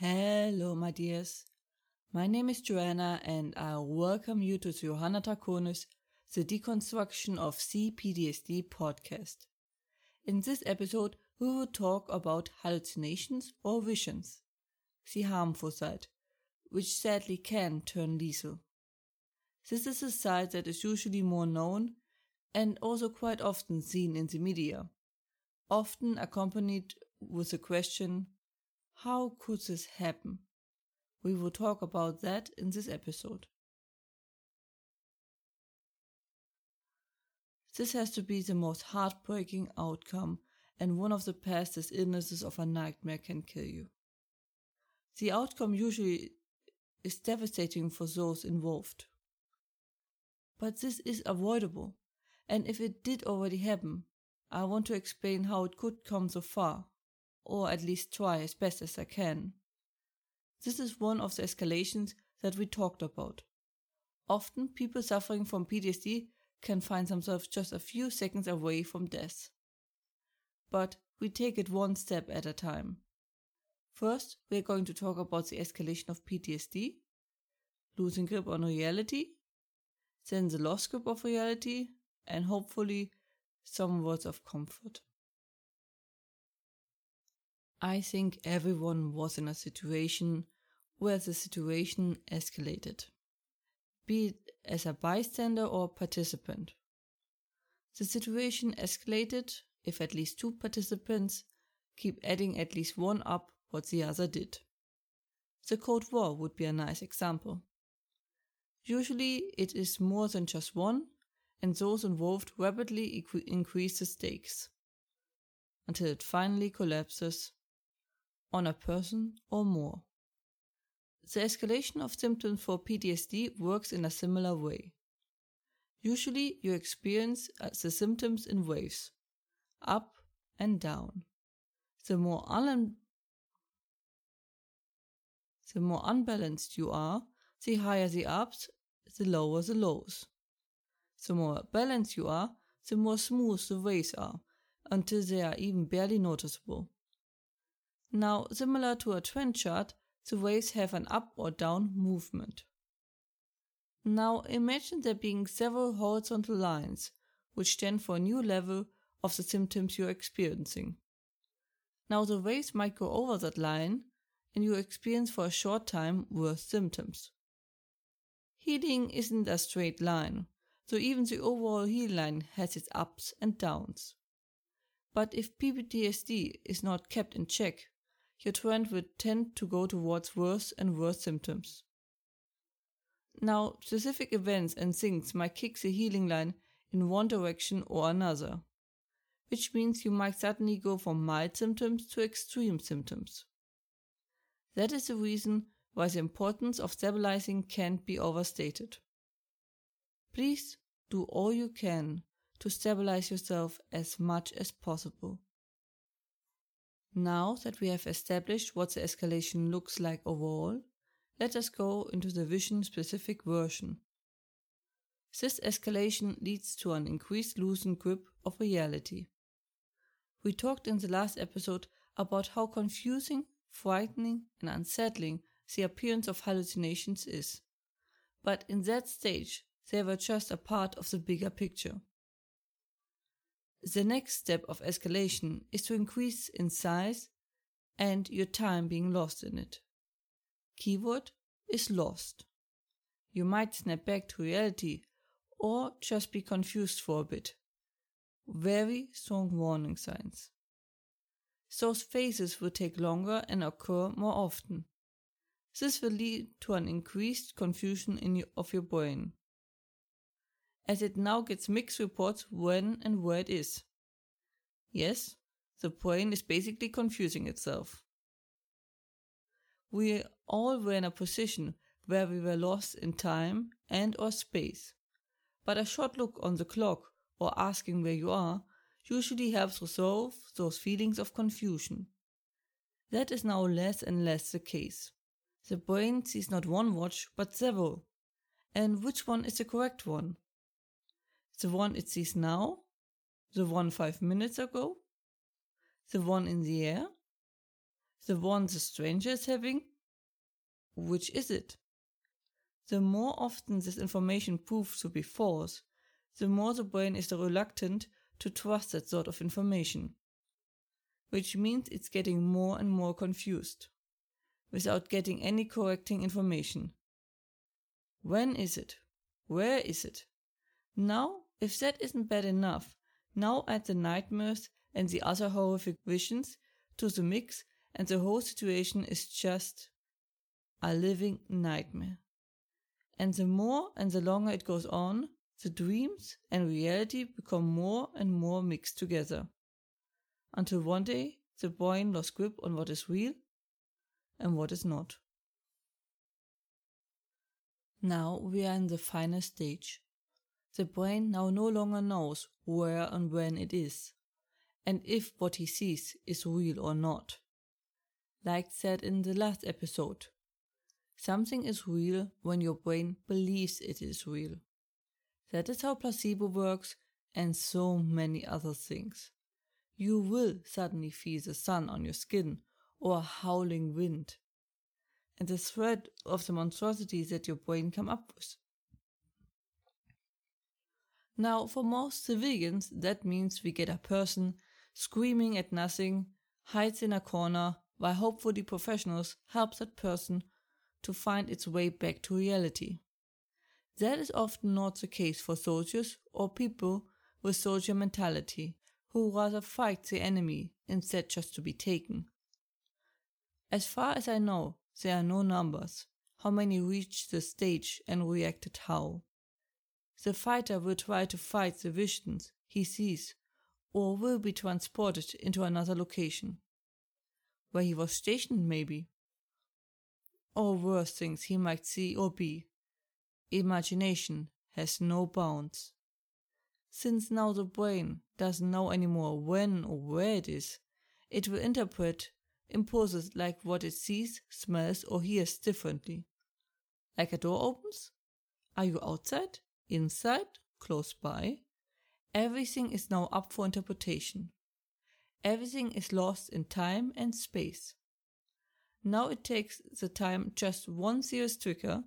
Hello, my dears. My name is Johanna, and I welcome you to Johanna Draconis, the Deconstruction of CPTSD podcast. In this episode, we will talk about hallucinations or visions, the harmful side, which sadly can turn lethal. This is a side that is usually more known and also quite often seen in the media, often accompanied with the question, How could this happen? We will talk about that in this episode. This has to be the most heartbreaking outcome and one of the fastest illnesses of a nightmare can kill you. The outcome usually is devastating for those involved. But this is avoidable, and if it did already happen, I want to explain how it could come so far, or at least try as best as I can. This is one of the escalations that we talked about. Often, people suffering from PTSD can find themselves just a few seconds away from death. But we take it one step at a time. First, we are going to talk about the escalation of PTSD, losing grip on reality, then the lost grip of reality, and hopefully some words of comfort. I think everyone was in a situation where the situation escalated, be it as a bystander or participant. The situation escalated if at least two participants keep adding at least one up what the other did. The Cold War would be a nice example. Usually it is more than just one, and those involved rapidly increase the stakes until it finally collapses on a person or more. The escalation of symptoms for PTSD works in a similar way. Usually, you experience uh, the symptoms in waves, up and down. The more, un- the more unbalanced you are, the higher the ups, the lower the lows. The more balanced you are, the more smooth the waves are, until they are even barely noticeable. Now, similar to a trend chart, the waves have an up or down movement. Now, imagine there being several horizontal lines, which stand for a new level of the symptoms you're experiencing. Now, the waves might go over that line, and you experience for a short time worse symptoms. Healing isn't a straight line, so even the overall heal line has its ups and downs. But if PTSD is not kept in check, your trend would tend to go towards worse and worse symptoms. Now, specific events and things might kick the healing line in one direction or another, which means you might suddenly go from mild symptoms to extreme symptoms. That is the reason why the importance of stabilizing can't be overstated. Please do all you can to stabilize yourself as much as possible. Now that we have established what the escalation looks like overall, let us go into the vision specific version. This escalation leads to an increased loosened grip of reality. We talked in the last episode about how confusing, frightening, and unsettling the appearance of hallucinations is. But in that stage, they were just a part of the bigger picture. The next step of escalation is to increase in size and your time being lost in it. Keyword is lost. You might snap back to reality or just be confused for a bit. Very strong warning signs. Those phases will take longer and occur more often. This will lead to an increased confusion in your, of your brain as it now gets mixed reports when and where it is. Yes, the brain is basically confusing itself. We all were in a position where we were lost in time and or space. But a short look on the clock or asking where you are usually helps resolve those feelings of confusion. That is now less and less the case. The brain sees not one watch, but several. And which one is the correct one? The one it sees now? The one five minutes ago? The one in the air? The one the stranger is having? Which is it? The more often this information proves to be false, the more the brain is reluctant to trust that sort of information. Which means it's getting more and more confused, without getting any correcting information. When is it? Where is it? Now, if that isn't bad enough, now add the nightmares and the other horrific visions to the mix, and the whole situation is just a living nightmare. And the more and the longer it goes on, the dreams and reality become more and more mixed together. Until one day, the brain lost grip on what is real and what is not. Now we are in the final stage. The brain now no longer knows where and when it is, and if what he sees is real or not. Like said in the last episode, something is real when your brain believes it is real. That is how placebo works and so many other things. You will suddenly feel the sun on your skin or a howling wind and the threat of the monstrosities that your brain come up with. Now, for most civilians, that means we get a person screaming at nothing, hides in a corner, while hopefully professionals help that person to find its way back to reality. That is often not the case for soldiers or people with soldier mentality, who rather fight the enemy instead just to be taken. As far as I know, there are no numbers, how many reached the stage and reacted how. The fighter will try to fight the visions he sees or will be transported into another location. Where he was stationed, maybe. Or worse things he might see or be Imagination has no bounds. Since now the brain doesn't know anymore when or where it is, it will interpret impulses like what it sees, smells, or hears differently. Like a door opens? Are you outside? Inside? Close by? Everything is now up for interpretation. Everything is lost in time and space. Now it takes the time just one serious trigger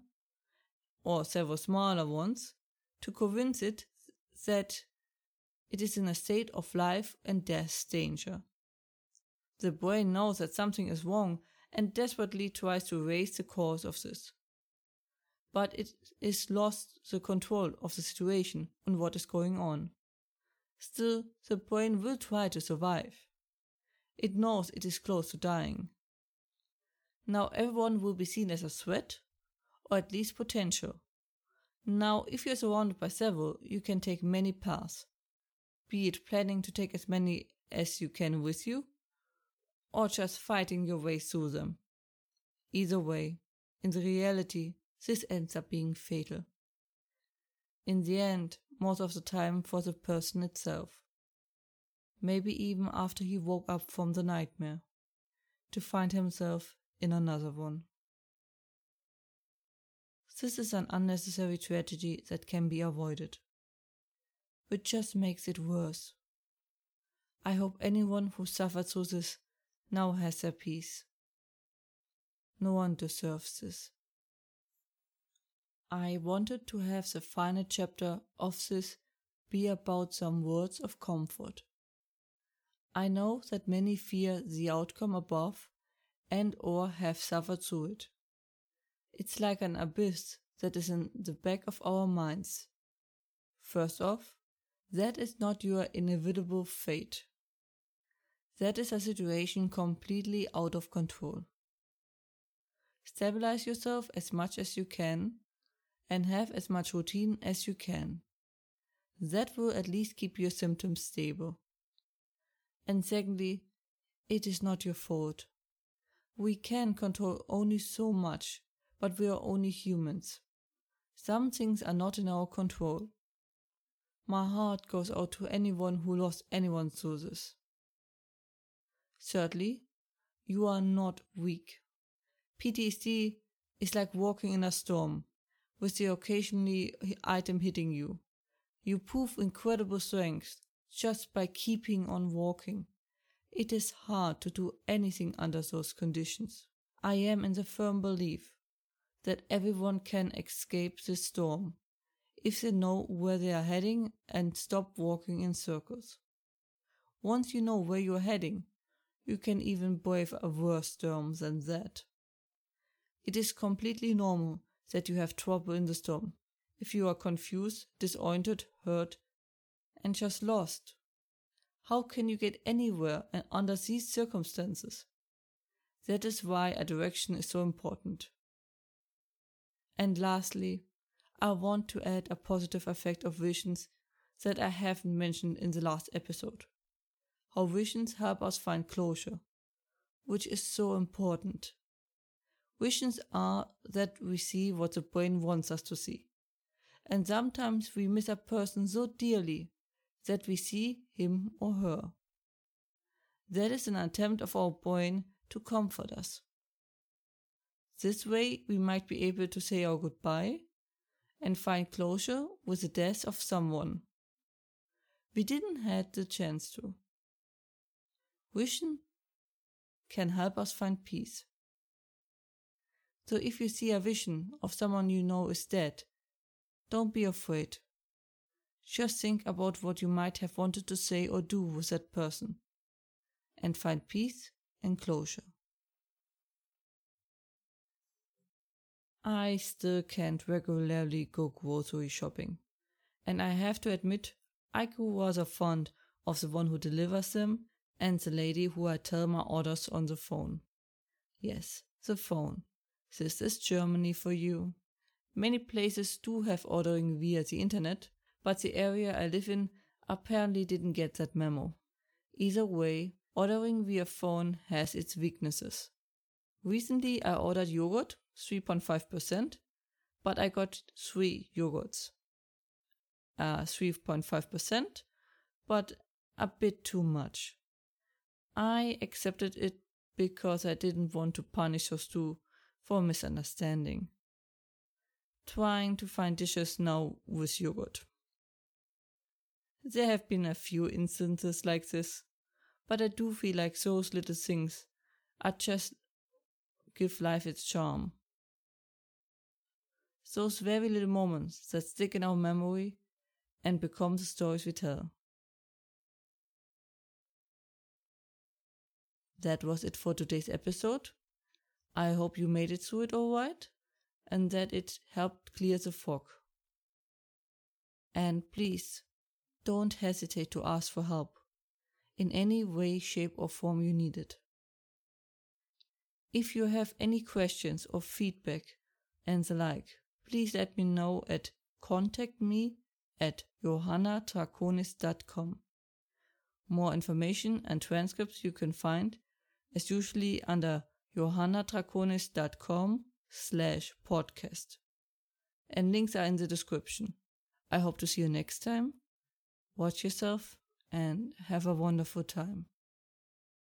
or several smaller ones, to convince it that it is in a state of life and death danger. The brain knows that something is wrong and desperately tries to raise the cause of this. But it is lost the control of the situation and what is going on. Still, the brain will try to survive. It knows it is close to dying. Now everyone will be seen as a threat or at least potential. Now, if you're surrounded by several, you can take many paths, be it planning to take as many as you can with you, or just fighting your way through them. Either way, in the reality, this ends up being fatal. In the end, most of the time for the person itself. Maybe even after he woke up from the nightmare, to find himself in another one. This is an unnecessary tragedy that can be avoided. Which just makes it worse. I hope anyone who suffered through this now has their peace. No one deserves this. I wanted to have the final chapter of this be about some words of comfort. I know that many fear the outcome above and or have suffered through it. It's like an abyss that is in the back of our minds. First off, that is not your inevitable fate. That is a situation completely out of control. Stabilize yourself as much as you can and have as much routine as you can. That will at least keep your symptoms stable. And secondly, it is not your fault. We can control only so much but we are only humans. Some things are not in our control. My heart goes out to anyone who lost anyone through this. Thirdly, you are not weak. PTSD is like walking in a storm, with the occasionally item hitting you. You prove incredible strength just by keeping on walking. It is hard to do anything under those conditions. I am in the firm belief that everyone can escape this storm if they know where they are heading and stop walking in circles. Once you know where you are heading, you can even brave a worse storm than that. It is completely normal that you have trouble in the storm if you are confused, disoriented, hurt, and just lost. How can you get anywhere under these circumstances? That is why a direction is so important. And lastly, I want to add a positive effect of visions that I haven't mentioned in the last episode. How visions help us find closure, which is so important. Visions are that we see what the brain wants us to see. And sometimes we miss a person so dearly that we see him or her. That is an attempt of our brain to comfort us. This way, we might be able to say our goodbye and find closure with the death of someone. We didn't have the chance to. Vision can help us find peace. So if you see a vision of someone you know is dead, don't be afraid. Just think about what you might have wanted to say or do with that person and find peace and closure. I still can't regularly go grocery shopping, and I have to admit I grew rather fond of the one who delivers them and the lady who I tell my orders on the phone. Yes, the phone. This is Germany for you. Many places do have ordering via the internet, but the area I live in apparently didn't get that memo. Either way, ordering via phone has its weaknesses. Recently, I ordered yogurt, 3.5%, but I got three yogurts. Uh, 3.5%, but a bit too much. I accepted it because I didn't want to punish those two for misunderstanding. Trying to find dishes now with yogurt. There have been a few instances like this, but I do feel like those little things are just give life its charm. Those very little moments that stick in our memory and become the stories we tell. That was it for today's episode. I hope you made it through it alright and that it helped clear the fog. And please don't hesitate to ask for help in any way, shape, or form you need it. If you have any questions or feedback and the like, please let me know at contact me at johannadraconis.com. More information and transcripts you can find as usually under johannadraconis.com slash podcast. And links are in the description. I hope to see you next time Watch yourself and have a wonderful time.